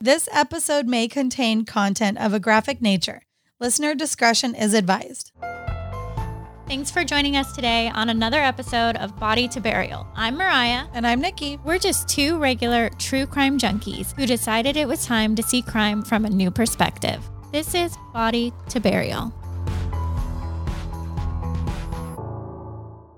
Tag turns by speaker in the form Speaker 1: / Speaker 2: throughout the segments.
Speaker 1: This episode may contain content of a graphic nature. Listener discretion is advised.
Speaker 2: Thanks for joining us today on another episode of Body to Burial. I'm Mariya.
Speaker 1: And I'm Niki.
Speaker 2: We're just two regular true crime junkies who decided it was time to see crime from a new perspective. This is Body to Burial.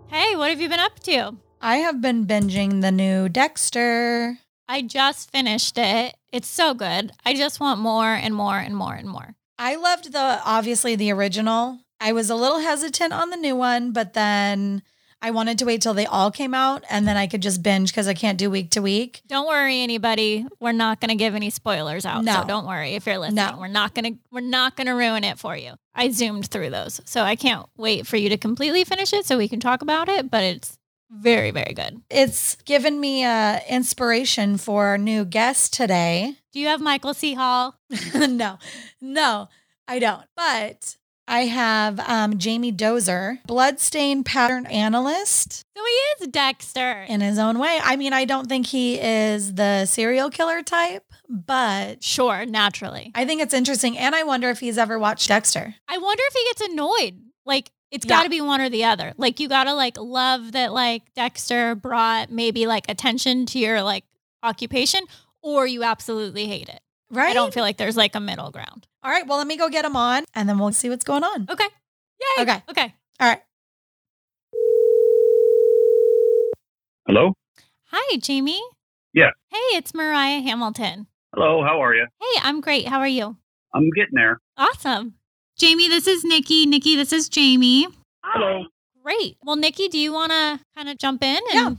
Speaker 2: Hey, what have you been up to?
Speaker 1: I have been binging the new Dexter.
Speaker 2: I just finished it. It's so good. I just want more and more and more and more.
Speaker 1: I loved the obviously the original. I was a little hesitant on the new one, but then I wanted to wait till they all came out and then I could just binge because I can't do week to week.
Speaker 2: Don't worry, anybody. We're not going to give any spoilers out.
Speaker 1: No.
Speaker 2: So don't worry if you're listening.
Speaker 1: No.
Speaker 2: We're not going to we're not going to ruin it for you. I zoomed through those. So I can't wait for you to completely finish it so we can talk about it, but it's very very good.
Speaker 1: It's given me uh, inspiration for our new guest today.
Speaker 2: Do you have Michael C. Hall?
Speaker 1: no, no, I don't. But I have um, Jayme Dozier, bloodstain pattern analyst
Speaker 2: So he is Dexter.
Speaker 1: in his own way. I mean, I don't think he is the serial killer type, but
Speaker 2: sure, naturally.
Speaker 1: I think it's interesting. And I wonder if he's ever watched Dexter.
Speaker 2: I wonder if he gets annoyed. Like it's
Speaker 1: Yeah.
Speaker 2: got to be one or the other. Like you got to like love that like Dexter brought maybe like attention to your like occupation or you absolutely hate it.
Speaker 1: Right?
Speaker 2: I don't feel like there's like a middle ground.
Speaker 1: All right. Well, let me go get him on and then we'll see what's going on.
Speaker 2: Okay. Yay.
Speaker 1: Okay.
Speaker 2: Okay.
Speaker 1: All right.
Speaker 3: Hello?
Speaker 2: Hi, Jayme.
Speaker 3: Yeah.
Speaker 2: Hey, it's Mariya Hamilton.
Speaker 3: Hello, how are you?
Speaker 2: Hey, I'm great. How are you?
Speaker 3: I'm getting there.
Speaker 2: Awesome. Jayme, this is Niki. Niki, this is Jayme.
Speaker 3: Hello.
Speaker 2: Great. Well, Niki, do you want to kind of jump in and
Speaker 1: Yeah.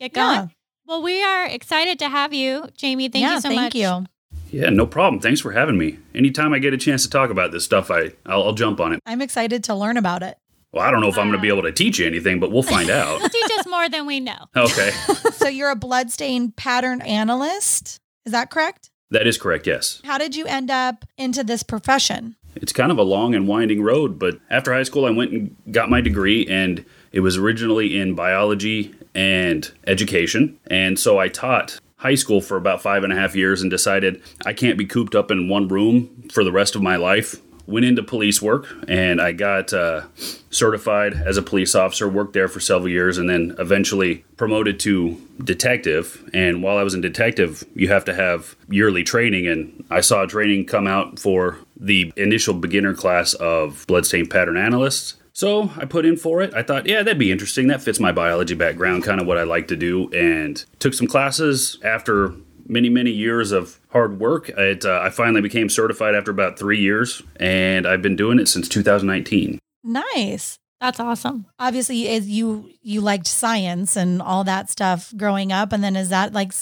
Speaker 2: get going?
Speaker 1: Yeah.
Speaker 2: Well, we are excited to have you, Jayme. Thank
Speaker 1: yeah,
Speaker 2: you so
Speaker 1: thank
Speaker 2: much.
Speaker 1: you.
Speaker 3: Yeah, no problem. Thanks for having me. Anytime I get a chance to talk about this stuff, I I'll, I'll jump on it.
Speaker 1: I'm excited to learn about it.
Speaker 3: Well, I don't know if I'm going to be able to teach you anything, but we'll find out.
Speaker 2: You'll teach us more than we know.
Speaker 3: Okay,
Speaker 1: so you're a bloodstain pattern analyst. Is that correct?
Speaker 3: that is correct. Yes,
Speaker 1: How did you end up into this profession?
Speaker 3: It's kind of a long and winding road, but after high school, I went and got my degree, and it was originally in biology and education, and so I taught high school for about five and a half years and decided I can't be cooped up in one room for the rest of my life. Went into police work and I got uh, certified as a police officer, worked there for several years, and then eventually promoted to detective. And while I was in detective, you have to have yearly training, and I saw training come out for the initial beginner class of bloodstain pattern analysts. So I put in for it. I thought, yeah, that'd be interesting. That fits my biology background, kind of what I like to do, and took some classes. After many, many years of hard work, it, uh, I finally became certified after about three years, and I've been doing it since 2019.
Speaker 1: Nice.
Speaker 2: That's awesome.
Speaker 1: Obviously, is you you liked science and all that stuff growing up, and then is that like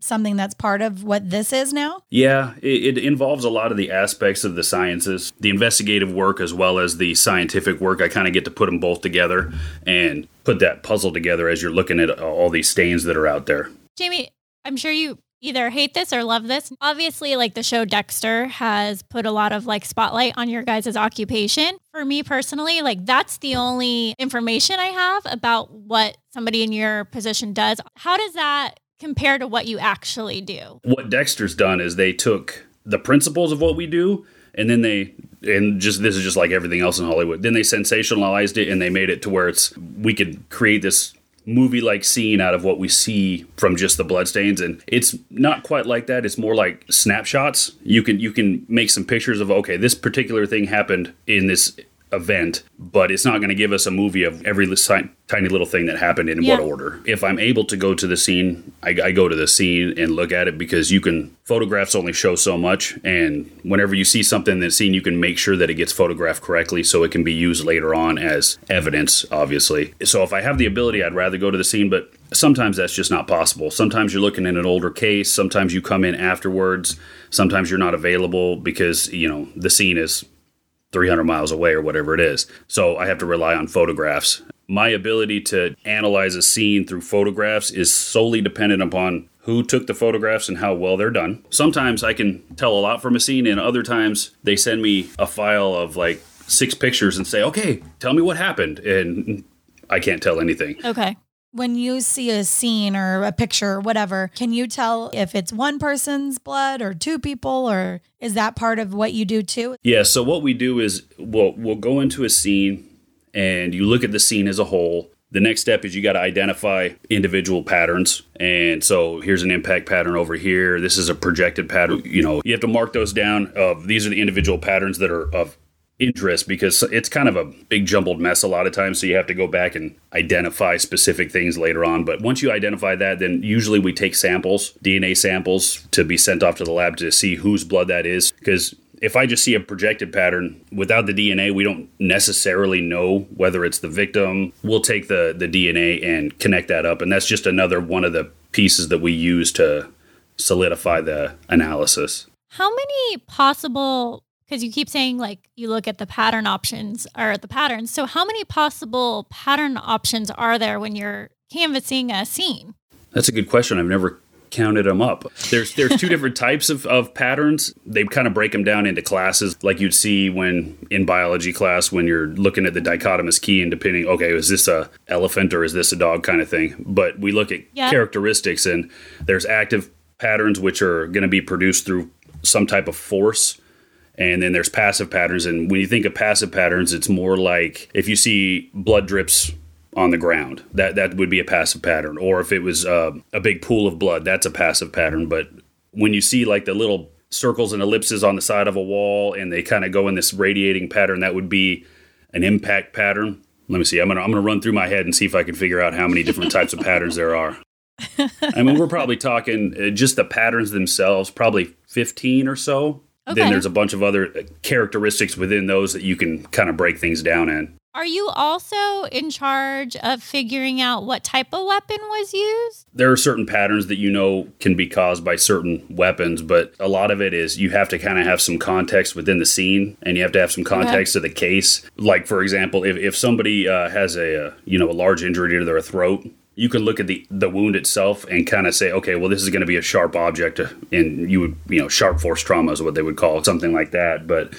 Speaker 1: something that's part of what this is now?
Speaker 3: Yeah, it, it involves a lot of the aspects of the sciences, the investigative work as well as the scientific work. I kind of get to put them both together and put that puzzle together as you're looking at all these stains that are out there.
Speaker 2: Jayme, I'm sure you either hate this or love this. Obviously, like the show Dexter has put a lot of like spotlight on your guys' occupation. For me personally, like that's the only information I have about what somebody in your position does. How does that compare to what you actually do?
Speaker 3: What Dexter's done is they took the principles of what we do and then they and just this is just like everything else in Hollywood. Then they sensationalized it and they made it to where it's we could create this movie like scene out of what we see from just the bloodstains and it's not quite like that. It's more like snapshots. You can you can make some pictures of okay this particular thing happened in this event but it's not going to give us a movie of every tiny little thing that happened in what order. If i'm able to go to the scene I, I go to the scene and look at it because you can photographs only show so much and whenever you see something in the scene you can make sure that it gets photographed correctly so it can be used later on as evidence obviously. So if i have the ability i'd rather go to the scene but sometimes that's just not possible. Sometimes you're looking at an older case sometimes you come in afterwards sometimes you're not available because you know the scene is 300 miles away or whatever it is. So I have to rely on photographs. My ability to analyze a scene through photographs is solely dependent upon who took the photographs and how well they're done. Sometimes I can tell a lot from a scene, and other times they send me a file of like six pictures and say, okay, tell me what happened. And I can't tell anything.
Speaker 2: Okay.
Speaker 1: When you see a scene or a picture or whatever, can you tell if it's one person's blood or two people or is that part of what you do too?
Speaker 3: Yeah, so what we do is we'll we'll go into a scene and you look at the scene as a whole. The next step is you got to identify individual patterns. And so here's an impact pattern over here. This is a projected pattern. You know, you have to mark those down of these are the individual patterns that are of interest because it's kind of a big jumbled mess a lot of times so you have to go back and identify specific things later on but once you identify that then usually we take samples dna samples to be sent off to the lab to see whose blood that is because if I just see a projected pattern without the DNA, we don't necessarily know whether it's the victim. We'll take the, the DNA and connect that up. And that's just another one of the pieces that we use to solidify the analysis.
Speaker 2: How many possible because you keep saying like you look at the pattern options or the patterns. So how many possible pattern options are there when you're canvassing a scene?
Speaker 3: That's a good question. I've never counted them up. There's there's two different types of, of patterns. They kind of break them down into classes, like you'd see when in biology class when you're looking at the dichotomous key and depending, okay, is this a elephant or is this a dog kind of thing. But we look at yep. characteristics and there's active patterns which are going to be produced through some type of force and then there's passive patterns. And when you think of passive patterns it's more like if you see blood drips on the ground that that would be a passive pattern. Or if it was uh, a big pool of blood that's a passive pattern. But when you see like the little circles and ellipses on the side of a wall and they kind of go in this radiating pattern that would be an impact pattern. Let me see. I'm gonna i'm gonna run through my head and see if i can figure out how many different types of patterns there are. I mean we're probably talking uh, just the patterns themselves probably 15 or so Okay. Then there's a bunch of other characteristics within those that you can kind of break things down in.
Speaker 2: Are you also in charge of figuring out what type of weapon was used?
Speaker 3: There are certain patterns that you know can be caused by certain weapons, but a lot of it is you have to kind of have some context within the scene and you have to have some context okay. to the case. Like, for example, if, if somebody uh, has a, uh, you know, a large injury to their throat, you can look at the the wound itself and kind of say, okay, well, this is going to be a sharp object, and you would, you know, sharp force trauma is what they would call it, something like that. But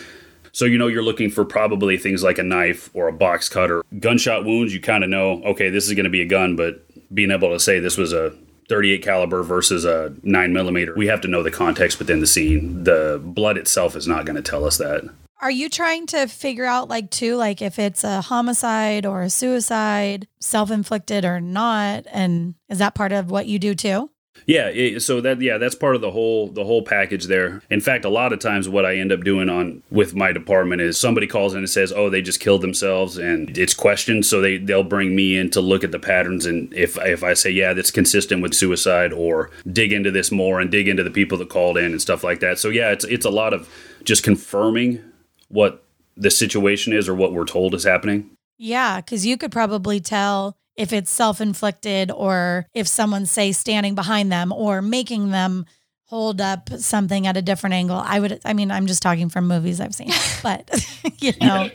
Speaker 3: so you know you're looking for probably things like a knife or a box cutter. Gunshot wounds, you kind of know, okay, this is going to be a gun, but being able to say this was a 38 caliber versus a 9 millimeter, we have to know the context within the scene. The blood itself is not going to tell us that.
Speaker 1: Are you trying to figure out, like, too, like if it's a homicide or a suicide, self inflicted or not? And is that part of what you do too?
Speaker 3: Yeah, so that yeah, that's part of the whole the whole package there. In fact, a lot of times what I end up doing on with my department is somebody calls in and says, "Oh, they just killed themselves," and it's questioned. So they they'll bring me in to look at the patterns, and if if I say, "Yeah, that's consistent with suicide," or dig into this more and dig into the people that called in and stuff like that. So yeah, it's it's a lot of just confirming what the situation is or what we're told is happening?
Speaker 1: Yeah, because you could probably tell if it's self inflicted or if someone's, say, standing behind them or making them hold up something at a different angle. I would, I mean, I'm just talking from movies I've seen, but, you know,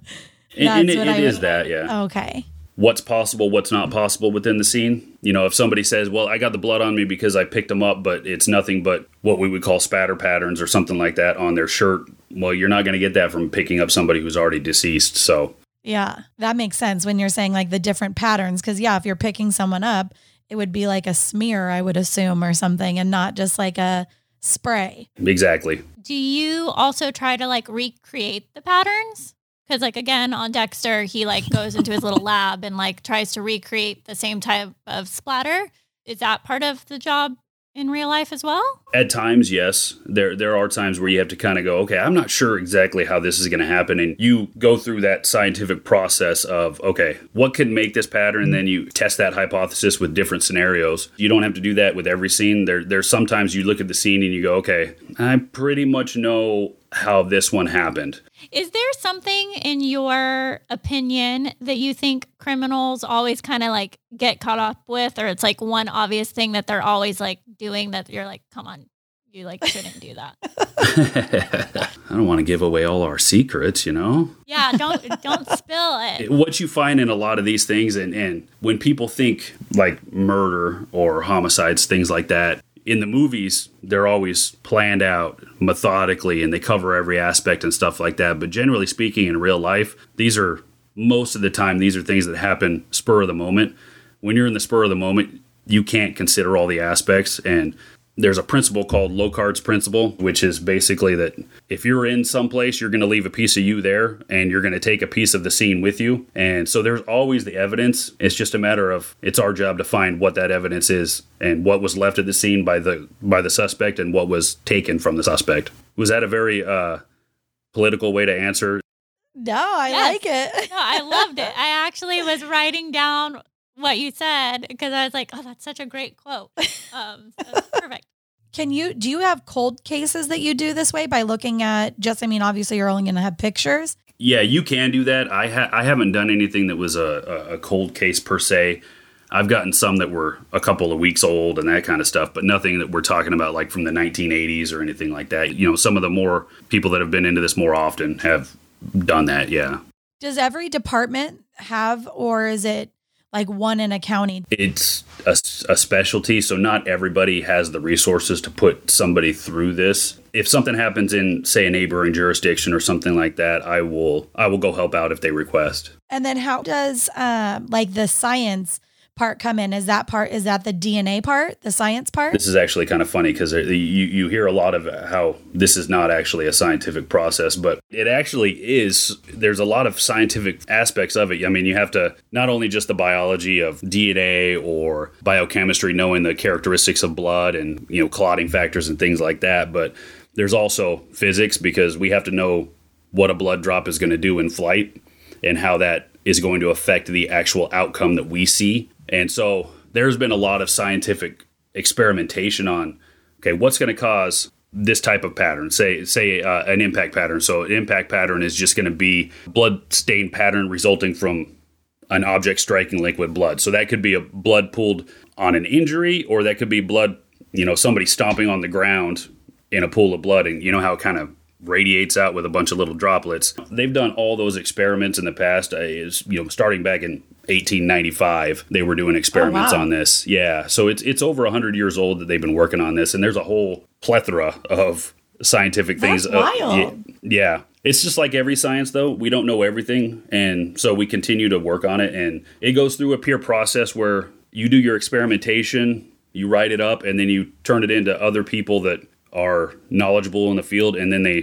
Speaker 3: yeah. and, and it, it is that, yeah.
Speaker 1: Okay
Speaker 3: what's possible, what's not mm-hmm. possible within the scene. You know, if somebody says, "Well, I got the blood on me because I picked them up, but it's nothing but what we would call spatter patterns or something like that on their shirt," well, you're not going to get that from picking up somebody who's already deceased. So,
Speaker 1: yeah, that makes sense when you're saying like the different patterns cuz yeah, if you're picking someone up, it would be like a smear, I would assume or something and not just like a spray.
Speaker 3: Exactly.
Speaker 2: Do you also try to like recreate the patterns? Because like again on Dexter, he like goes into his little lab and like tries to recreate the same type of splatter. Is that part of the job in real life as well?
Speaker 3: At times, yes. There there are times where you have to kind of go, okay, I'm not sure exactly how this is going to happen and you go through that scientific process of, okay, what could make this pattern and then you test that hypothesis with different scenarios. You don't have to do that with every scene. There there's sometimes you look at the scene and you go, okay, I pretty much know how this one happened.
Speaker 2: Is there something in your opinion that you think criminals always kind of like get caught up with, or it's like one obvious thing that they're always like doing that you're like, come on, you like shouldn't do that.
Speaker 3: I don't want to give away all our secrets, you know.
Speaker 2: Yeah, don't don't spill it.
Speaker 3: What you find in a lot of these things, and and when people think like murder or homicides, things like that, in the movies, they're always planned out methodically and they cover every aspect and stuff like that. But generally speaking, in real life, these are most of the time, these are things that happen spur of the moment. when you're in the spur of the moment, you can't consider all the aspects. And there's a principle called Locard's principle, which is basically that if you're in some place, you're going to leave a piece of you there and you're going to take a piece of the scene with you. And so there's always the evidence. It's just a matter of it's our job to find what that evidence is and what was left at the scene by the by the suspect and what was taken from the suspect. Was that a very uh, political way to answer?
Speaker 1: No, I
Speaker 2: Yes.
Speaker 1: like it.
Speaker 2: No, I loved it. I actually was writing down what you said because I was like, oh, that's such a great quote. Um, so perfect.
Speaker 1: Can you do you have cold cases that you do this way by looking at just I mean obviously you're only going to have pictures.
Speaker 3: Yeah, you can do that. I ha- I haven't done anything that was a, a, a cold case per se. I've gotten some that were a couple of weeks old and that kind of stuff, but nothing that we're talking about like from the 1980s or anything like that. You know, some of the more people that have been into this more often have done that. Yeah,
Speaker 1: Does every department have or is it like one in a county?
Speaker 3: it's a specialty, so not everybody has the resources to put somebody through this. If something happens in, say, a neighboring jurisdiction or something like that, I will I will go help out if they request.
Speaker 1: And then how does uh, like the science part come in? Is that part is that the DNA part, the science part?
Speaker 3: This is actually kind of funny because you, you hear a lot of how this is not actually a scientific process, but it actually is. There's a lot of scientific aspects of it. I mean, you have to not only just the biology of DNA or biochemistry, knowing the characteristics of blood and, you know, clotting factors and things like that, but there's also physics because we have to know what a blood drop is going to do in flight and how that is going to affect the actual outcome that we see. And so there's been a lot of scientific experimentation on okay, what's going to cause this type of pattern? Say say uh, an impact pattern. So an impact pattern is just going to be blood stain pattern resulting from an object striking liquid blood. So that could be a blood pooled on an injury or that could be blood you know somebody stomping on the ground in a pool of blood. And you know how it kind of radiates out with a bunch of little droplets? They've done all those experiments in the past uh, is you know starting back in 1895 they were doing experiments
Speaker 1: wow.
Speaker 3: on this yeah so it's it's over 100 years old that they've been working on this and there's a whole plethora of scientific things
Speaker 1: That's
Speaker 3: Uh,
Speaker 1: wild.
Speaker 3: yeah, yeah it's just like every science though we don't know everything and so we continue to work on it and it goes through a peer process where you do your experimentation you write it up and then you turn it into other people that are knowledgeable in the field and then they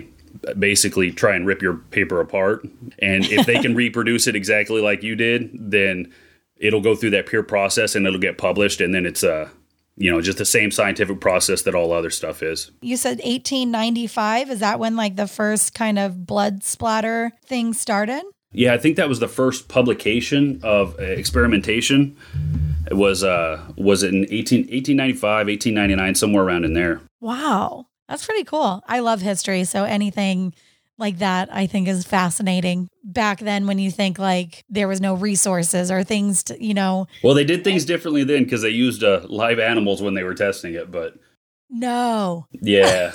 Speaker 3: basically try and rip your paper apart and if they can reproduce it exactly like you did then it'll go through that peer process and it'll get published and then it's uh you know just the same scientific process that all other stuff is
Speaker 1: You said 1895. Is that when like the first kind of blood splatter thing started?
Speaker 3: Yeah, I think that was the first publication of uh, experimentation. It was uh was it in 18, 1895, 1899, somewhere around in there.
Speaker 1: Wow. That's pretty cool. I love history. So anything like that I think is fascinating. Back then when you think like there was no resources or things to, you know,
Speaker 3: Well, they did things differently then because they used uh, live animals when they were testing it. But
Speaker 1: no.
Speaker 3: yeah,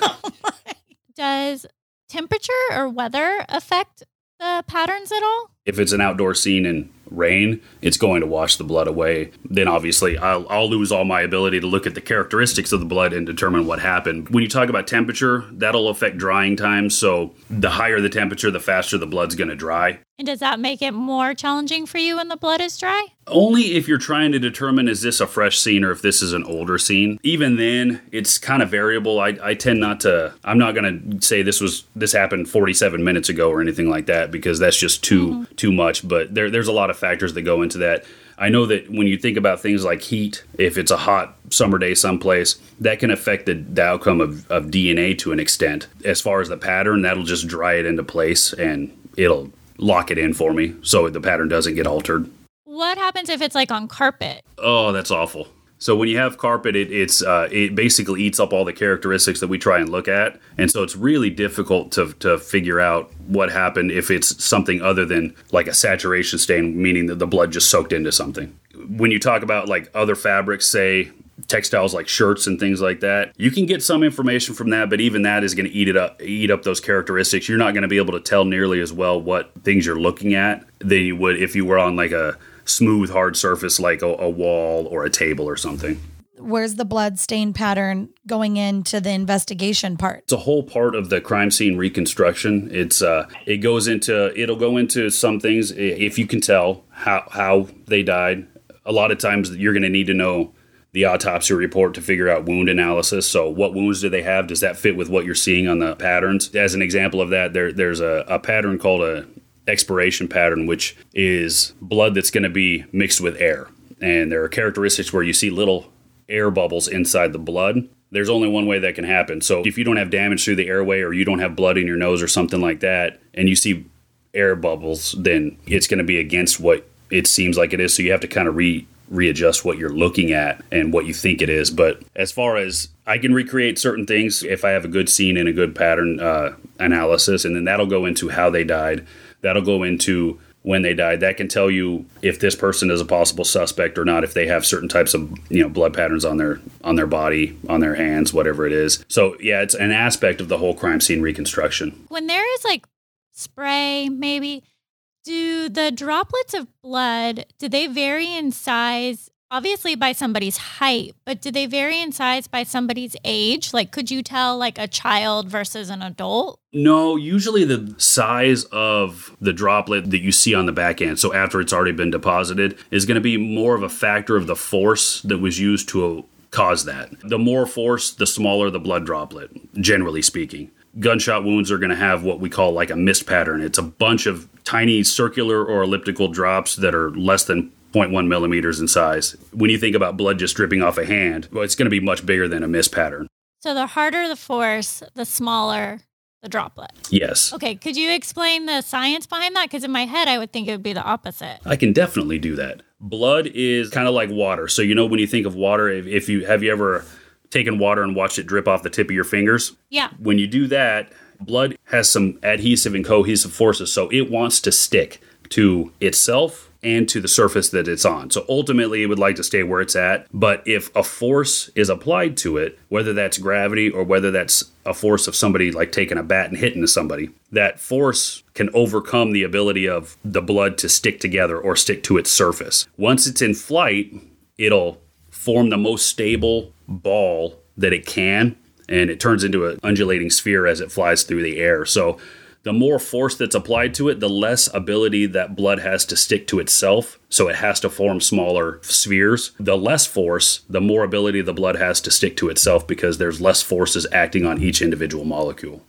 Speaker 2: Does temperature or weather affect the patterns at all?
Speaker 3: If it's an outdoor scene in rain, it's going to wash the blood away. Then obviously, I'll, I'll lose all my ability to look at the characteristics of the blood and determine what happened. When you talk about temperature, that'll affect drying time. So the higher the temperature, the faster the blood's going to dry.
Speaker 2: And does that make it more challenging for you when the blood is dry?
Speaker 3: Only if you're trying to determine is this a fresh scene or if this is an older scene. Even then, it's kind of variable. I, I tend not to. I'm not going to say this was this happened 47 minutes ago or anything like that because that's just too mm-hmm. Too much. But there, there's a lot of factors that go into that. I know that when you think about things like heat, if it's a hot summer day someplace, that can affect the, the outcome of, of DNA to an extent. As far as the pattern, that'll just dry it into place and it'll lock it in for me so the pattern doesn't get altered.
Speaker 2: What happens if it's like on carpet?
Speaker 3: Oh, that's awful. So when you have carpet, it, it's uh, it basically eats up all the characteristics that we try and look at, and so it's really difficult to to figure out what happened if it's something other than like a saturation stain, meaning that the blood just soaked into something. When you talk about like other fabrics, say textiles like shirts and things like that, you can get some information from that, but even that is going to eat it up, eat up those characteristics. You're not going to be able to tell nearly as well what things you're looking at than you would if you were on like a smooth, hard surface like a, a wall or a table or something.
Speaker 1: Where's the blood stain pattern going into the investigation part?
Speaker 3: It's a whole part of the crime scene reconstruction. It's uh, it goes into it'll go into some things if you can tell how how they died. a lot of times you're going to need to know the autopsy report to figure out wound analysis. So, what wounds do they have? Does that fit with what you're seeing on the patterns? As an example of that, there, there's a, a pattern called a expiration pattern, which is blood that's going to be mixed with air. And there are characteristics where you see little air bubbles inside the blood. There's only one way that can happen. So, if you don't have damage through the airway or you don't have blood in your nose or something like that, and you see air bubbles, then it's going to be against what it seems like it is. So, you have to kind of re readjust what you're looking at and what you think it is. But as far as I can recreate certain things if I have a good scene and a good pattern uh, analysis, and then that'll go into how they died. That'll go into when they died. That can tell you if this person is a possible suspect or not. If they have certain types of you know blood patterns on their on their body, on their hands, whatever it is. So yeah, it's an aspect of the whole crime scene reconstruction.
Speaker 2: When there is like spray, maybe do the droplets of blood do they vary in size obviously by somebody's height but do they vary in size by somebody's age? Like could you tell like a child versus an adult?
Speaker 3: No usually the size of the droplet that you see on the back end so after it's already been deposited is going to be more of a factor of the force that was used to cause that. The more force the smaller the blood droplet generally speaking. Gunshot wounds are going to have what we call like a mist pattern. It's a bunch of tiny circular or elliptical drops that are less than 0.1 millimeters in size. When you think about blood just dripping off a hand, well, it's going to be much bigger than a mist pattern.
Speaker 2: So the harder the force, the smaller the droplet.
Speaker 3: Yes.
Speaker 2: Okay, could you explain the science behind that? Because in my head, I would think it would be the opposite.
Speaker 3: I can definitely do that. Blood is kind of like water. So you know when you think of water, if, if you have you ever taken water and watched it drip off the tip of your fingers.
Speaker 2: Yeah.
Speaker 3: When you do that, blood has some adhesive and cohesive forces, so it wants to stick to itself and to the surface that it's on. So ultimately, it would like to stay where it's at. But if a force is applied to it, whether that's gravity or whether that's a force of somebody like taking a bat and hitting somebody, that force can overcome the ability of the blood to stick together or stick to its surface. Once it's in flight, it'll form the most stable ball that it can, and it turns into an undulating sphere as it flies through the air. So the more force that's applied to it, the less ability that blood has to stick to itself. So it has to form smaller spheres. The less force, the more ability the blood has to stick to itself because there's less forces acting on each individual molecule.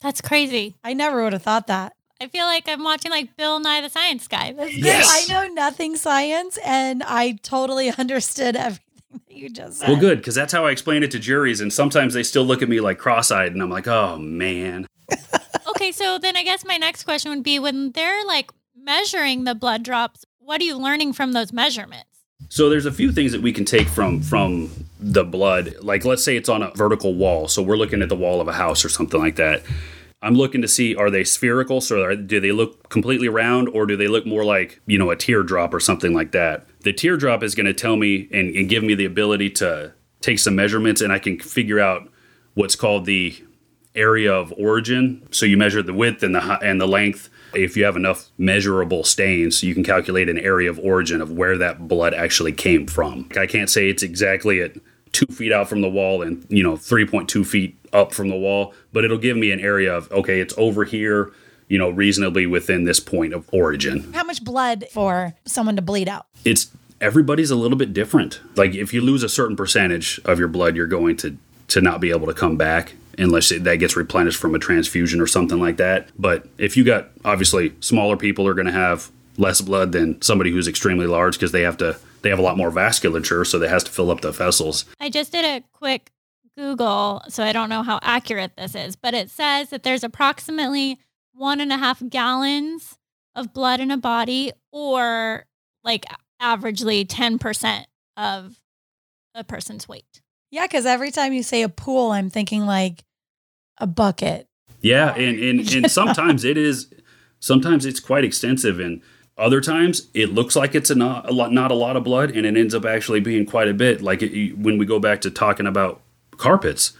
Speaker 2: That's crazy.
Speaker 1: I never would have thought that.
Speaker 2: I feel like I'm watching like Bill Nye the Science Guy.
Speaker 3: Yes.
Speaker 1: I know nothing science and I totally understood everything that you just said.
Speaker 3: Well, good, because that's how I explain it to juries, and sometimes they still look at me like cross-eyed, and I'm like, oh man.
Speaker 2: okay, so then I guess my next question would be when they're like measuring the blood drops, what are you learning from those measurements?
Speaker 3: So there's a few things that we can take from from the blood. Like let's say it's on a vertical wall, so we're looking at the wall of a house or something like that. I'm looking to see are they spherical, so are, do they look completely round, or do they look more like you know a teardrop or something like that? The teardrop is going to tell me and, and give me the ability to take some measurements, and I can figure out what's called the area of origin. So you measure the width and the and the length. If you have enough measurable stains, you can calculate an area of origin of where that blood actually came from. I can't say it's exactly at two feet out from the wall and you know 3.2 feet up from the wall, but it'll give me an area of okay, it's over here. You know, reasonably within this point of origin.
Speaker 1: How much blood for someone to bleed out?
Speaker 3: It's everybody's a little bit different. Like if you lose a certain percentage of your blood, you're going to to not be able to come back unless it, that gets replenished from a transfusion or something like that. But if you got obviously smaller people are going to have less blood than somebody who's extremely large because they have to they have a lot more vasculature, so they has to fill up the vessels.
Speaker 2: I just did a quick Google, so I don't know how accurate this is, but it says that there's approximately one and a half gallons of blood in a body, or like averagely 10% of a person's weight.
Speaker 1: Yeah, because every time you say a pool, I'm thinking like a bucket.
Speaker 3: Yeah, and and, and sometimes it is sometimes it's quite extensive and other times it looks like it's a not a lot not a lot of blood and it ends up actually being quite a bit like it, when we go back to talking about carpets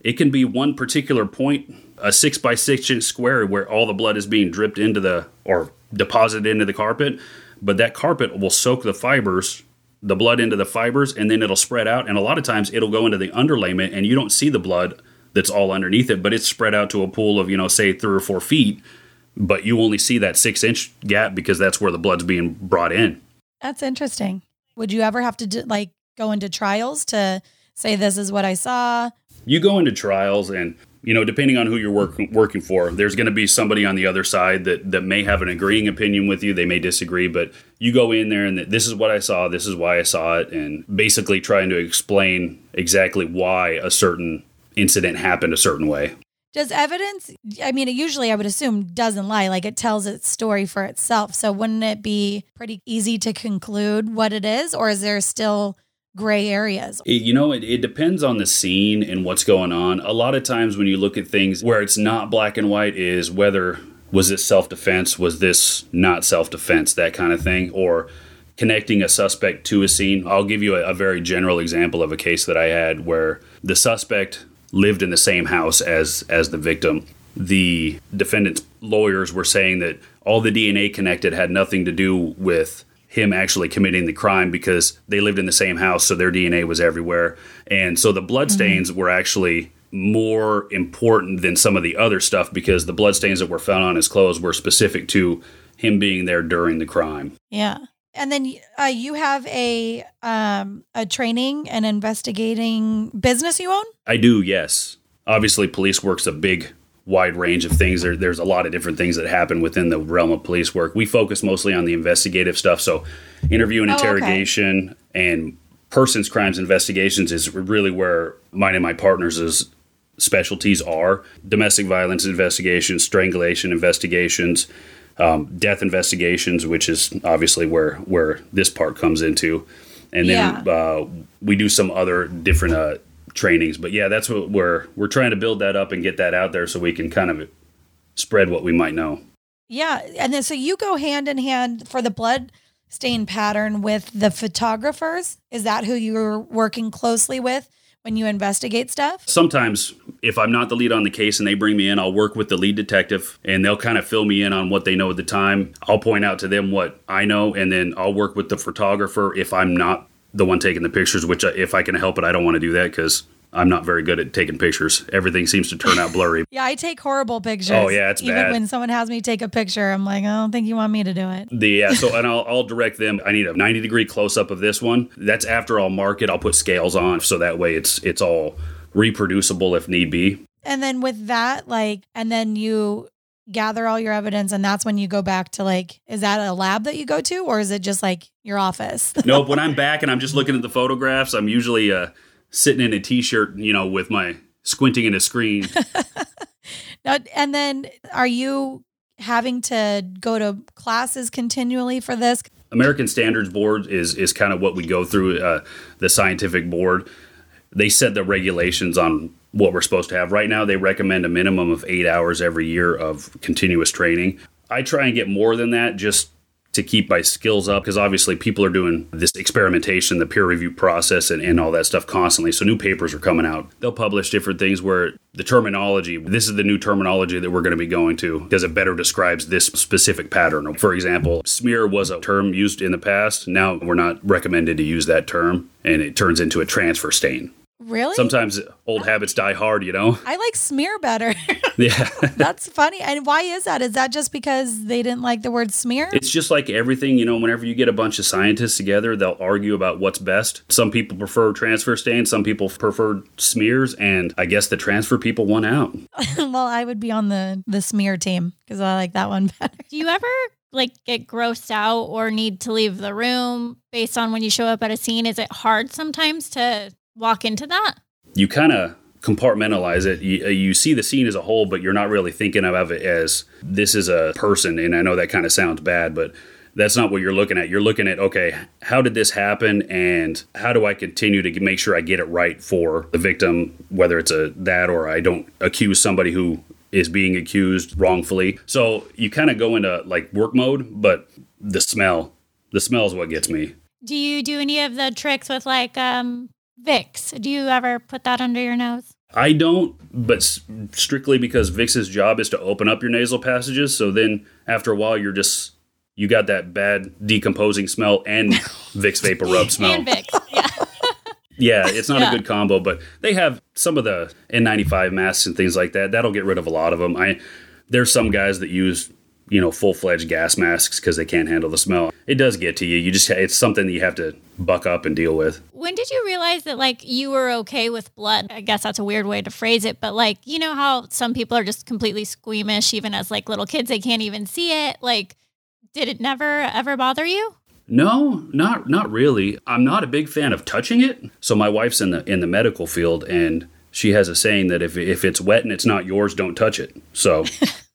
Speaker 3: it can be one particular point a six by six inch square where all the blood is being dripped into the or deposited into the carpet but that carpet will soak the fibers the blood into the fibers and then it'll spread out and a lot of times it'll go into the underlayment and you don't see the blood that's all underneath it but it's spread out to a pool of you know say three or four feet but you only see that six inch gap because that's where the blood's being brought in
Speaker 1: That's interesting. Would you ever have to do, like go into trials to say this is what I saw?
Speaker 3: You go into trials and you know, depending on who you're work, working for, there's going to be somebody on the other side that, that may have an agreeing opinion with you. They may disagree, but you go in there and this is what I saw, this is why I saw it, and basically trying to explain exactly why a certain incident happened a certain way.
Speaker 1: Does evidence, I mean, it usually I would assume doesn't lie, like it tells its story for itself. So wouldn't it be pretty easy to conclude what it is, or is there still gray areas?
Speaker 3: You know, it, it depends on the scene and what's going on. A lot of times when you look at things where it's not black and white, is whether was this self defense, was this not self defense, that kind of thing, or connecting a suspect to a scene. I'll give you a, a very general example of a case that I had where the suspect lived in the same house as as the victim. The defendant's lawyers were saying that all the DNA connected had nothing to do with him actually committing the crime because they lived in the same house, so their DNA was everywhere. And so the bloodstains mm-hmm. were actually more important than some of the other stuff because the bloodstains that were found on his clothes were specific to him being there during the crime.
Speaker 1: Yeah. And then uh, you have a um, a training and investigating business you own.
Speaker 3: I do, yes. Obviously, police work's a big wide range of things. There, there's a lot of different things that happen within the realm of police work. We focus mostly on the investigative stuff. So, interview and interrogation oh, okay. and persons crimes investigations is really where mine and my partners' specialties are. Domestic violence investigations, strangulation investigations, um, death investigations, which is obviously where where this part comes into. And then yeah. uh, we do some other different uh, trainings. But yeah, that's what we're we're trying to build that up and get that out there so we can kind of spread what we might know.
Speaker 1: Yeah, and then so you go hand in hand for the blood stain pattern with the photographers. Is that who you're working closely with when you investigate stuff?
Speaker 3: Sometimes if I'm not the lead on the case and they bring me in, I'll work with the lead detective and they'll kind of fill me in on what they know at the time. I'll point out to them what I know and then I'll work with the photographer if I'm not the one taking the pictures, which if I can help it, I don't want to do that because I'm not very good at taking pictures. Everything seems to turn out blurry.
Speaker 1: yeah, I take horrible pictures.
Speaker 3: Oh yeah, it's
Speaker 1: Even
Speaker 3: bad.
Speaker 1: when someone has me take a picture, I'm like, I don't think you want me to do it.
Speaker 3: The yeah, so and I'll, I'll direct them. I need a 90 degree close up of this one. That's after I'll mark it. I'll put scales on so that way it's it's all reproducible if need be.
Speaker 1: And then with that, like, and then you gather all your evidence and that's when you go back to like is that a lab that you go to or is it just like your office?
Speaker 3: Nope when i'm back and i'm just looking at the photographs i'm usually uh, sitting in a t-shirt you know with my squinting in a screen.
Speaker 1: Now, and then are you having to go to classes continually for this?
Speaker 3: American standards board is is kind of what we go through uh, the scientific board. They set the regulations on what we're supposed to have. Right now, they recommend a minimum of eight hours every year of continuous training. I try and get more than that just to keep my skills up because obviously people are doing this experimentation, the peer review process, and, and all that stuff constantly. So new papers are coming out. They'll publish different things where the terminology, this is the new terminology that we're going to be going to because it better describes this specific pattern. For example, smear was a term used in the past. Now we're not recommended to use that term and it turns into a transfer stain.
Speaker 1: Really?
Speaker 3: Sometimes old ah. habits die hard, you know?
Speaker 1: I like smear better.
Speaker 3: yeah.
Speaker 1: That's funny. And why is that? Is that just because they didn't like the word smear?
Speaker 3: It's just like everything, you know, whenever you get a bunch of scientists together, they'll argue about what's best. Some people prefer transfer stains, some people prefer smears, and I guess the transfer people won out.
Speaker 1: well, I would be on the the smear team because I like that one better.
Speaker 2: Do you ever like get grossed out or need to leave the room based on when you show up at a scene? Is it hard sometimes to walk into that?
Speaker 3: You kind of compartmentalize it. You, uh, you, see the scene as a whole, but you're not really thinking of it as this is a person. And I know that kind of sounds bad, but that's not what you're looking at. You're looking at, okay, how did this happen? And how do I continue to make sure I get it right for the victim, whether it's a that or I don't accuse somebody who is being accused wrongfully. So you kind of go into like work mode, but the smell, the smell is what gets me.
Speaker 2: Do you do any of the tricks with like um Vicks. Do you ever put that under your nose?
Speaker 3: I don't, but strictly because Vicks' job is to open up your nasal passages. So then after a while, you're just you got that bad decomposing smell and Vicks vapor rub smell.
Speaker 2: and Vicks, yeah.
Speaker 3: yeah, it's not yeah. a good combo, but they have some of the N95 masks and things like that. That'll get rid of a lot of them. I there's some guys that use you know, full fledged gas masks because they can't handle the smell. It does get to you. You just, it's something that you have to buck up and deal with.
Speaker 2: When did you realize that like you were okay with blood? I guess that's a weird way to phrase it, but like, you know how some people are just completely squeamish, even as like little kids, they can't even see it. Like, did it never ever bother you?
Speaker 3: No, not not really. I'm not a big fan of touching it. So my wife's in the in the medical field and she has a saying that if if it's wet and it's not yours, don't touch it. So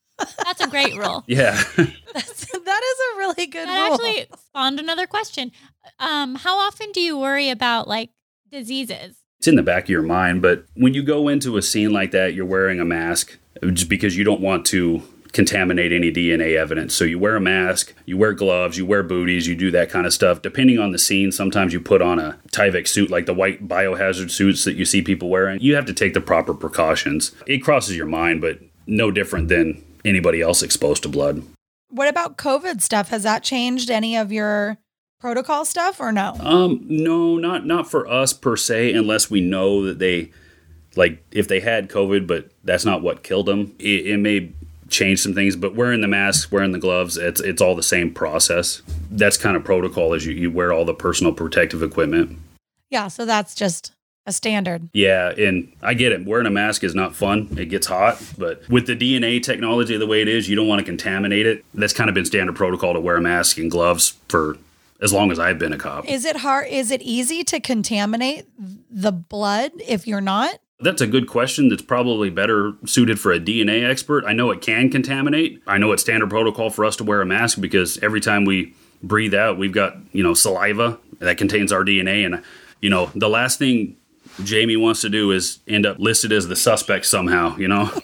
Speaker 2: That's a great rule.
Speaker 3: yeah.
Speaker 1: That's, that is a really good
Speaker 2: That
Speaker 1: rule.
Speaker 2: actually spawned another question. Um, how often do you worry about like diseases?
Speaker 3: it's in the back of your mind, but when you go into a scene like that, you're wearing a mask just because you don't want to contaminate any DNA evidence. So you wear a mask, you wear gloves, you wear booties, you do that kind of stuff. Depending on the scene, sometimes you put on a Tyvek suit like the white biohazard suits that you see people wearing. You have to take the proper precautions. It crosses your mind, but no different than anybody else exposed to blood.
Speaker 1: What about COVID stuff? Has that changed any of your protocol stuff or no?
Speaker 3: Um, no, not not for us per se, unless we know that they, like, if they had COVID, but that's not what killed them. It, it may change some things, but wearing the masks, wearing the gloves, it's it's all the same process. That's kind of protocol as you, you wear all the personal protective equipment.
Speaker 1: Yeah, so that's just a standard.
Speaker 3: Yeah, and I get it. Wearing a mask is not fun. It gets hot, but with the DNA technology the way it is, you don't want to contaminate it. That's kind of been standard protocol to wear a mask and gloves for as long as I've been a cop.
Speaker 1: Is it hard? Is it easy to contaminate the blood if you're not?
Speaker 3: That's a good question that's probably better suited for a DNA expert. I know it can contaminate. I know it's standard protocol for us to wear a mask because every time we breathe out, we've got, you know, saliva that contains our DNA. And, you know, the last thing Jayme wants to do is end up listed as the suspect somehow, you know?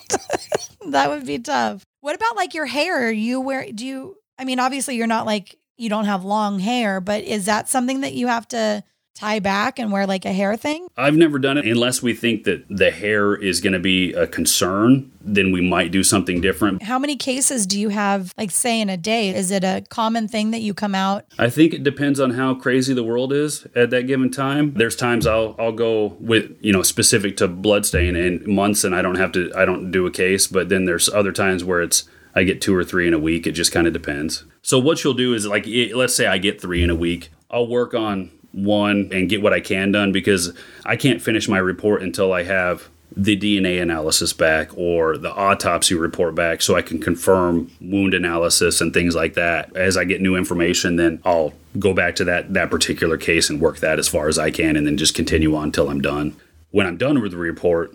Speaker 1: That would be tough. What about like your hair? You wear, do you, I mean, obviously you're not like, you don't have long hair, but is that something that you have to tie back and wear like a hair thing?
Speaker 3: I've never done it unless we think that the hair is going to be a concern, then we might do something different.
Speaker 1: How many cases do you have, like, say, in a day? Is it a common thing that you come out?
Speaker 3: I think it depends on how crazy the world is at that given time. There's times I'll I'll go with you know specific to bloodstain and months, and I don't have to I don't do a case. But then there's other times where it's I get two or three in a week. It just kind of depends. So what you'll do is like let's say I get three in a week, I'll work on one and get what I can done because I can't finish my report until I have the DNA analysis back or the autopsy report back so I can confirm wound analysis and things like that. As I get new information, then I'll go back to that that particular case and work that as far as I can and then just continue on until I'm done. When I'm done with the report,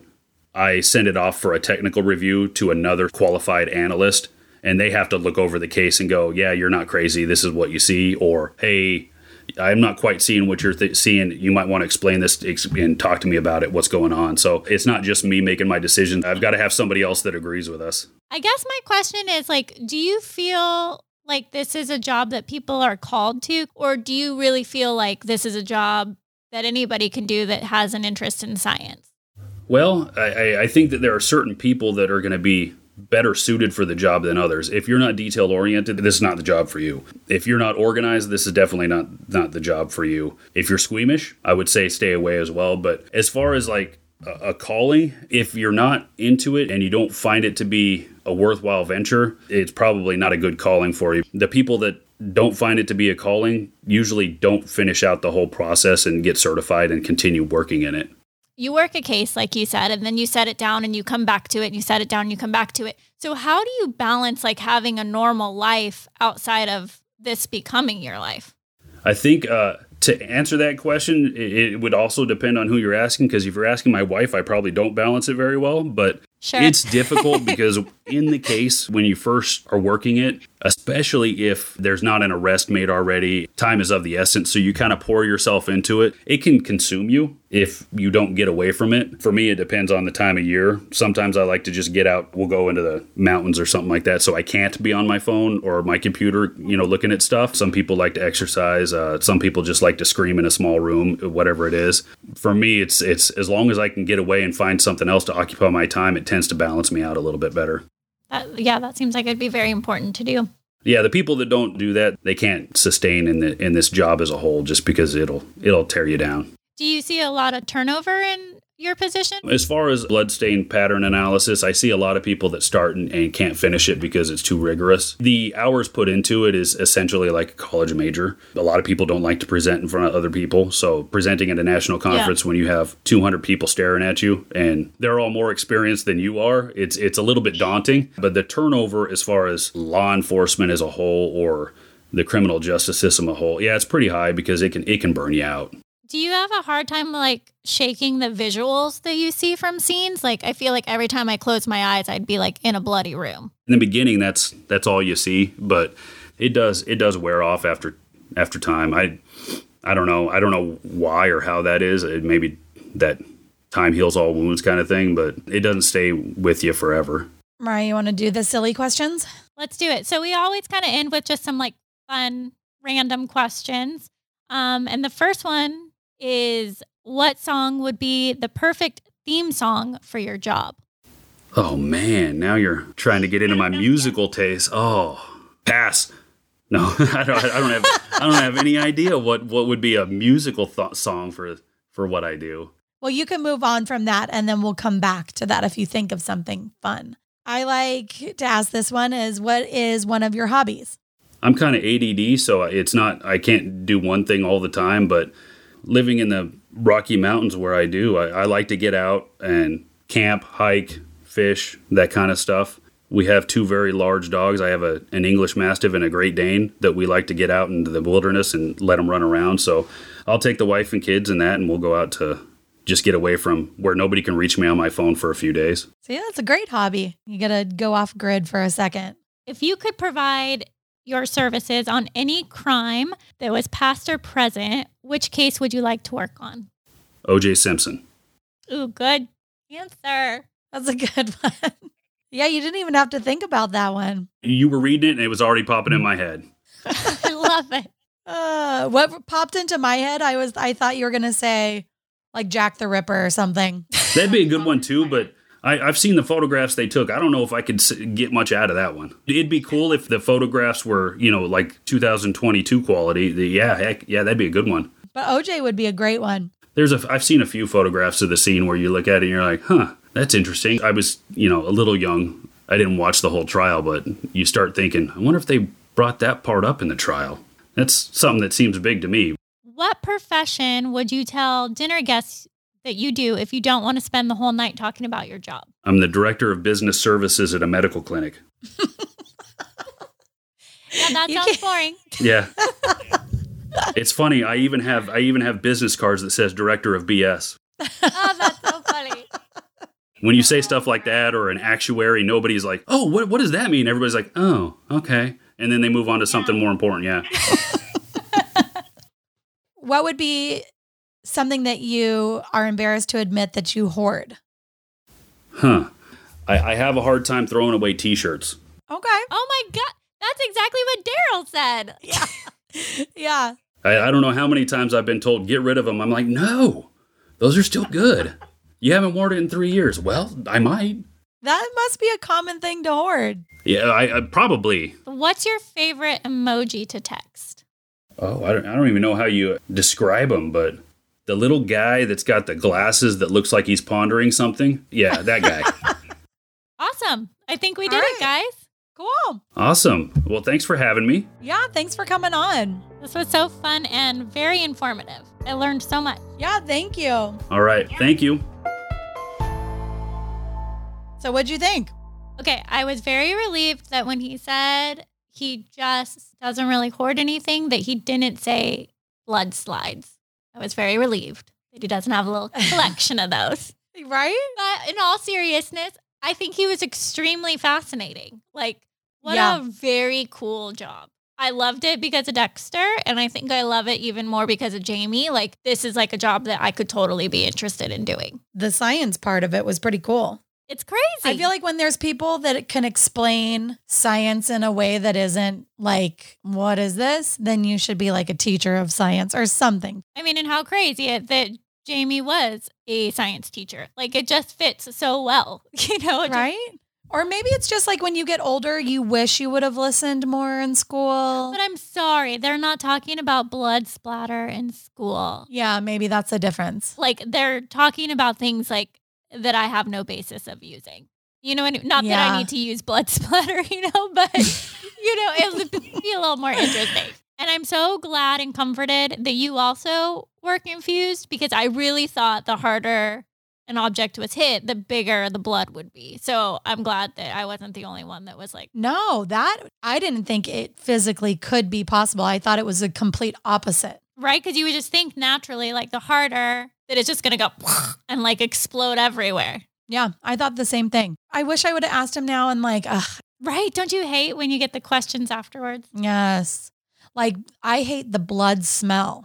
Speaker 3: I send it off for a technical review to another qualified analyst and they have to look over the case and go, "Yeah, you're not crazy. This is what you see," or "Hey, I'm not quite seeing what you're th- seeing. You might want to explain this ex- and talk to me about it. What's going on? So it's not just me making my decision. I've got to have somebody else that agrees with us.
Speaker 2: I guess my question is like, do you feel like this is a job that people are called to, or do you really feel like this is a job that anybody can do that has an interest in science?
Speaker 3: Well, I, I- I think that there are certain people that are going to be better suited for the job than others. If you're not detail oriented, this is not the job for you. If you're not organized, this is definitely not not the job for you. If you're squeamish, I would say stay away as well. But as far as like a, calling, if you're not into it and you don't find it to be a worthwhile venture, it's probably not a good calling for you. The people that don't find it to be a calling usually don't finish out the whole process and get certified and continue working in it.
Speaker 2: You work a case, like you said, and then you set it down and you come back to it and you set it down and you come back to it. So, how do you balance like having a normal life outside of this becoming your life?
Speaker 3: I think uh, to answer that question, it, it would also depend on who you're asking. Because if you're asking my wife, I probably don't balance it very well. But
Speaker 2: Sure.
Speaker 3: it's difficult because in the case when you first are working it, especially if there's not an arrest made already, time is of the essence. So you kind of pour yourself into it. It can consume you if you don't get away from it. For me, it depends on the time of year. Sometimes I like to just get out. We'll go into the mountains or something like that. So I can't be on my phone or my computer, you know, looking at stuff. Some people like to exercise. Uh, some people just like to scream in a small room, whatever it is. For me, it's it's as long as I can get away and find something else to occupy my time, it tends to balance me out a little bit better.
Speaker 2: That, yeah, that seems like it'd be very important to do.
Speaker 3: Yeah, the people that don't do that, they can't sustain in the in this job as a whole just because it'll it'll tear you down.
Speaker 2: Do you see a lot of turnover in your position?
Speaker 3: As far as bloodstain pattern analysis, I see a lot of people that start and, and, can't finish it because it's too rigorous. The hours put into it is essentially like a college major. A lot of people don't like to present in front of other people. So, presenting at a national conference yeah. when you have 200 people staring at you and they're all more experienced than you are, it's it's a little bit daunting. But the turnover as far as law enforcement as a whole or the criminal justice system as a whole, yeah, it's pretty high because it can it can burn you out.
Speaker 2: Do you have a hard time like shaking the visuals that you see from scenes? Like I feel like every time I close my eyes, I'd be like in a bloody room.
Speaker 3: In the beginning, that's that's all you see, but it does it does wear off after after time. I I don't know I don't know why or how that is. It maybe that time heals all wounds kind of thing, but it doesn't stay with you forever.
Speaker 1: Mariya, you want to do the silly questions?
Speaker 2: Let's do it. So we always kind of end with just some like fun random questions. Um, and the first one is what song would be the perfect theme song for your job?
Speaker 3: Oh man, now you're trying to get into my musical taste. Oh, pass. No, I don't. I don't have. I don't have any idea what what would be a musical th- song for for what I do.
Speaker 1: Well, you can move on from that, and then we'll come back to that if you think of something fun. I like to ask this one: Is what is one of your hobbies?
Speaker 3: I'm kind of ADD, so it's not. I can't do one thing all the time, but living in the Rocky Mountains where I do, I, I like to get out and camp, hike, fish, that kind of stuff. We have two very large dogs. I have a, an English Mastiff and a Great Dane that we like to get out into the wilderness and let them run around. So I'll take the wife and kids and that, and we'll go out to just get away from where nobody can reach me on my phone for a few days.
Speaker 1: So, yeah, that's a great hobby. You got to go off grid for a second.
Speaker 2: If you could provide your services on any crime that was past or present, which case would you like to work on?
Speaker 3: OJ Simpson.
Speaker 2: Ooh, good answer.
Speaker 1: That's a good one. yeah, you didn't even have to think about that one.
Speaker 3: You were reading it and it was already popping in my head.
Speaker 2: I love it.
Speaker 1: Uh, what popped into my head? I was I thought you were gonna say like Jack the Ripper or something.
Speaker 3: That'd be a good one too, but I, have seen the photographs they took. I don't know if I could get much out of that one. It'd be cool if the photographs were, you know, like 2022 quality. The, yeah, heck, yeah, that'd be a good one.
Speaker 1: But OJ would be a great one.
Speaker 3: There's a. I've seen a few photographs of the scene where you look at it and you're like, huh, that's interesting. I was, you know, a little young. I didn't watch the whole trial, but you start thinking, I wonder if they brought that part up in the trial. That's something that seems big to me.
Speaker 2: What profession would you tell dinner guests that you do if you don't want to spend the whole night talking about your job?
Speaker 3: I'm the director of business services at a medical clinic.
Speaker 2: yeah, that you sounds boring.
Speaker 3: Yeah. it's funny. I even have I even have business cards that says director of BS.
Speaker 2: oh, that's so funny.
Speaker 3: When you say stuff like that or an actuary, nobody's like, "Oh, what what does that mean?" Everybody's like, "Oh, okay." And then they move on to something yeah. more important, yeah.
Speaker 1: what would be something that you are embarrassed to admit that you hoard?
Speaker 3: Huh. I, I have a hard time throwing away t shirts.
Speaker 1: Okay.
Speaker 2: Oh my God. That's exactly what Daryl said.
Speaker 1: Yeah. yeah.
Speaker 3: I, I don't know how many times I've been told, get rid of them. I'm like, no, those are still good. You haven't worn it in three years. Well, I might.
Speaker 1: That must be a common thing to hoard.
Speaker 3: Yeah, I, I probably.
Speaker 2: What's your favorite emoji to text?
Speaker 3: Oh, I don't, I don't even know how you describe them, but the little guy that's got the glasses that looks like he's pondering something. Yeah, that guy.
Speaker 2: awesome. I think we did right. it, guys.
Speaker 1: Cool.
Speaker 3: Awesome. Well, thanks for having me.
Speaker 1: Yeah, thanks for coming on.
Speaker 2: This was so fun and very informative. I learned so much.
Speaker 1: Yeah, thank you.
Speaker 3: All right. Yeah. Thank you.
Speaker 1: So, what'd you think?
Speaker 2: Okay, I was very relieved that when he said he just doesn't really hoard anything, that he didn't say blood slides. I was very relieved that he doesn't have a little collection of those.
Speaker 1: Right?
Speaker 2: But in all seriousness, I think he was extremely fascinating. Like, what yeah. a very cool job. I loved it because of Dexter, and I think I love it even more because of Jayme. Like, this is like a job that I could totally be interested in doing.
Speaker 1: The science part of it was pretty cool.
Speaker 2: It's crazy.
Speaker 1: I feel like when there's people that can explain science in a way that isn't like, what is this? Then you should be like a teacher of science or something.
Speaker 2: I mean, and how crazy it, that Jayme was a science teacher. Like it just fits so well, you know?
Speaker 1: Right? Or maybe it's just like when you get older, you wish you would have listened more in school.
Speaker 2: But I'm sorry, they're not talking about blood splatter in school.
Speaker 1: yeah, maybe that's the difference.
Speaker 2: Like they're talking about things like that I have no basis of using. You know, what I mean? not that I need to use blood splatter, you know, but you know, it would be a little more interesting. And I'm so glad and comforted that you also were confused because I really thought the harder an object was hit, the bigger the blood would be. So I'm glad that I wasn't the only one that was like,
Speaker 1: No, that I didn't think it physically could be possible. I thought it was a complete opposite.
Speaker 2: right? Because you would just think naturally, like the harder that it's just going to go and like explode everywhere.
Speaker 1: Yeah, I thought the same thing. I wish I would have asked him now and like, ugh,
Speaker 2: Right? Don't you hate when you get the questions afterwards?
Speaker 1: yes. Like I hate the blood smell.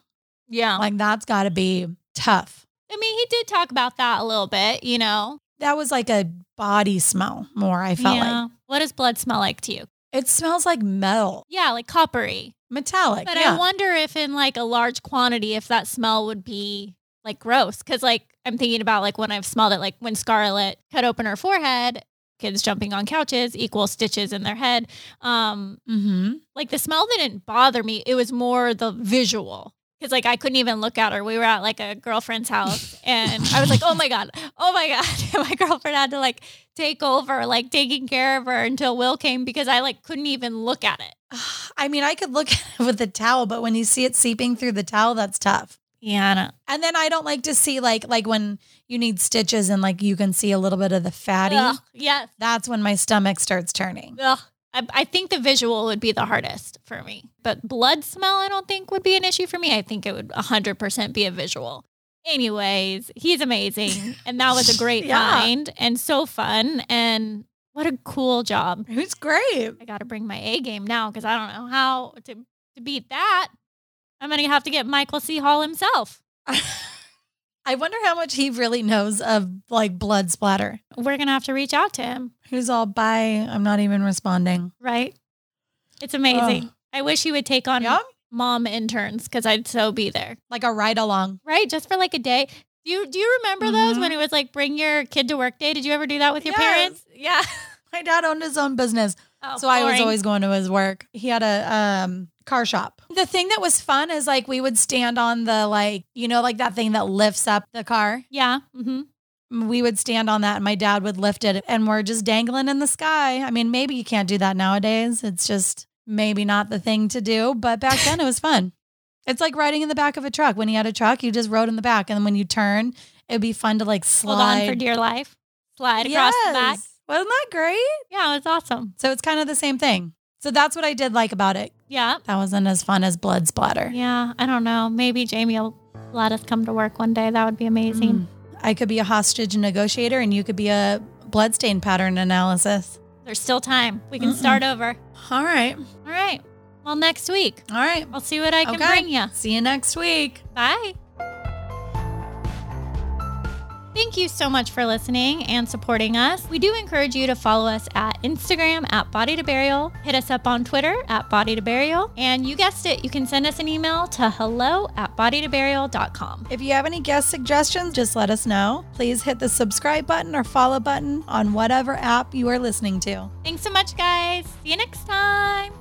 Speaker 2: Yeah.
Speaker 1: Like that's got to be tough.
Speaker 2: I mean, he did talk about that a little bit, you know?
Speaker 1: That was like a body smell more, I felt like.
Speaker 2: What does blood smell like to you?
Speaker 1: It smells like metal,
Speaker 2: Yeah, like coppery.
Speaker 1: metallic.
Speaker 2: But
Speaker 1: yeah.
Speaker 2: I wonder if in like a large quantity, if that smell would be like gross. Cause like I'm thinking about like when I've smelled it, like when Scarlett cut open her forehead, kids jumping on couches equal stitches in their head. Um,
Speaker 1: mm-hmm.
Speaker 2: like the smell didn't bother me. It was more the visual. Cause like I couldn't even look at her. We were at like a girlfriend's house and I was like, oh my God, oh my God. And my girlfriend had to like take over, like taking care of her until Will came because I like couldn't even look at it.
Speaker 1: I mean, I could look at it with a towel, but when you see it seeping through the towel, that's tough.
Speaker 2: Yeah,
Speaker 1: And then I don't like to see like like when you need stitches and like you can see a little bit of the fatty.
Speaker 2: Ugh, yes.
Speaker 1: That's when my stomach starts turning.
Speaker 2: Ugh. I, I think the visual would be the hardest for me, but blood smell, I don't think would be an issue for me. I think it would 100% be a visual. Anyways, he's amazing. And that was a great
Speaker 1: Yeah.
Speaker 2: find and so fun. And what a cool job.
Speaker 1: It's great.
Speaker 2: I got to bring my A game now because I don't know how to, to beat that. I'm going to have to get Michael C. Hall himself.
Speaker 1: I wonder how much he really knows of like blood splatter.
Speaker 2: We're going to have to reach out to him,
Speaker 1: Who's all by I'm not even responding.
Speaker 2: right? It's amazing.
Speaker 1: Ugh.
Speaker 2: I wish he would take on
Speaker 1: Yeah.
Speaker 2: mom interns because I'd so be there.
Speaker 1: Like a ride along.
Speaker 2: right? Just for like a day. Do you do you remember those
Speaker 1: Mhm.
Speaker 2: when it was like bring your kid to work day? Did you ever do that with your
Speaker 1: Yes.
Speaker 2: parents? Yeah.
Speaker 1: My dad owned his own business.
Speaker 2: Oh,
Speaker 1: So I was always going to his work. He had a um car shop. The thing that was fun is like we would stand on the like, you know, like that thing that lifts up the car.
Speaker 2: yeah. hmm
Speaker 1: We would stand on that and my dad would lift it and we're just dangling in the sky. I mean, maybe you can't do that nowadays. It's just maybe not the thing to do, but back then it was fun. It's like riding in the back of a truck. When you had a truck, you just rode in the back and then when you turn, it'd be fun to like
Speaker 2: Hold
Speaker 1: slide.
Speaker 2: on for dear life. Slide across the back.
Speaker 1: Wasn't that great?
Speaker 2: Yeah, it was awesome.
Speaker 1: So it's kind of the same thing. So that's what I did like about it.
Speaker 2: Yeah.
Speaker 1: That wasn't as fun as blood splatter.
Speaker 2: Yeah. I don't know. Maybe Jayme will let us come to work one day. That would be amazing.
Speaker 1: Mm. I could be a hostage negotiator and you could be a bloodstain pattern analysis.
Speaker 2: There's still time. We can
Speaker 1: Mm-mm.
Speaker 2: start over.
Speaker 1: All right.
Speaker 2: All right. Well, next week
Speaker 1: All right.
Speaker 2: I'll see what I can
Speaker 1: Okay.
Speaker 2: bring you.
Speaker 1: See you next week.
Speaker 2: Bye. Thank you so much for listening and supporting us. We do encourage you to follow us at Instagram at Body to Burial. Hit us up on Twitter at Body to Burial. And you guessed it, you can send us an email to hello at bodytoburial.com.
Speaker 1: If you have any guest suggestions, just let us know. Please hit the subscribe button or follow button on whatever app you are listening to.
Speaker 2: Thanks so much, guys. See you next time.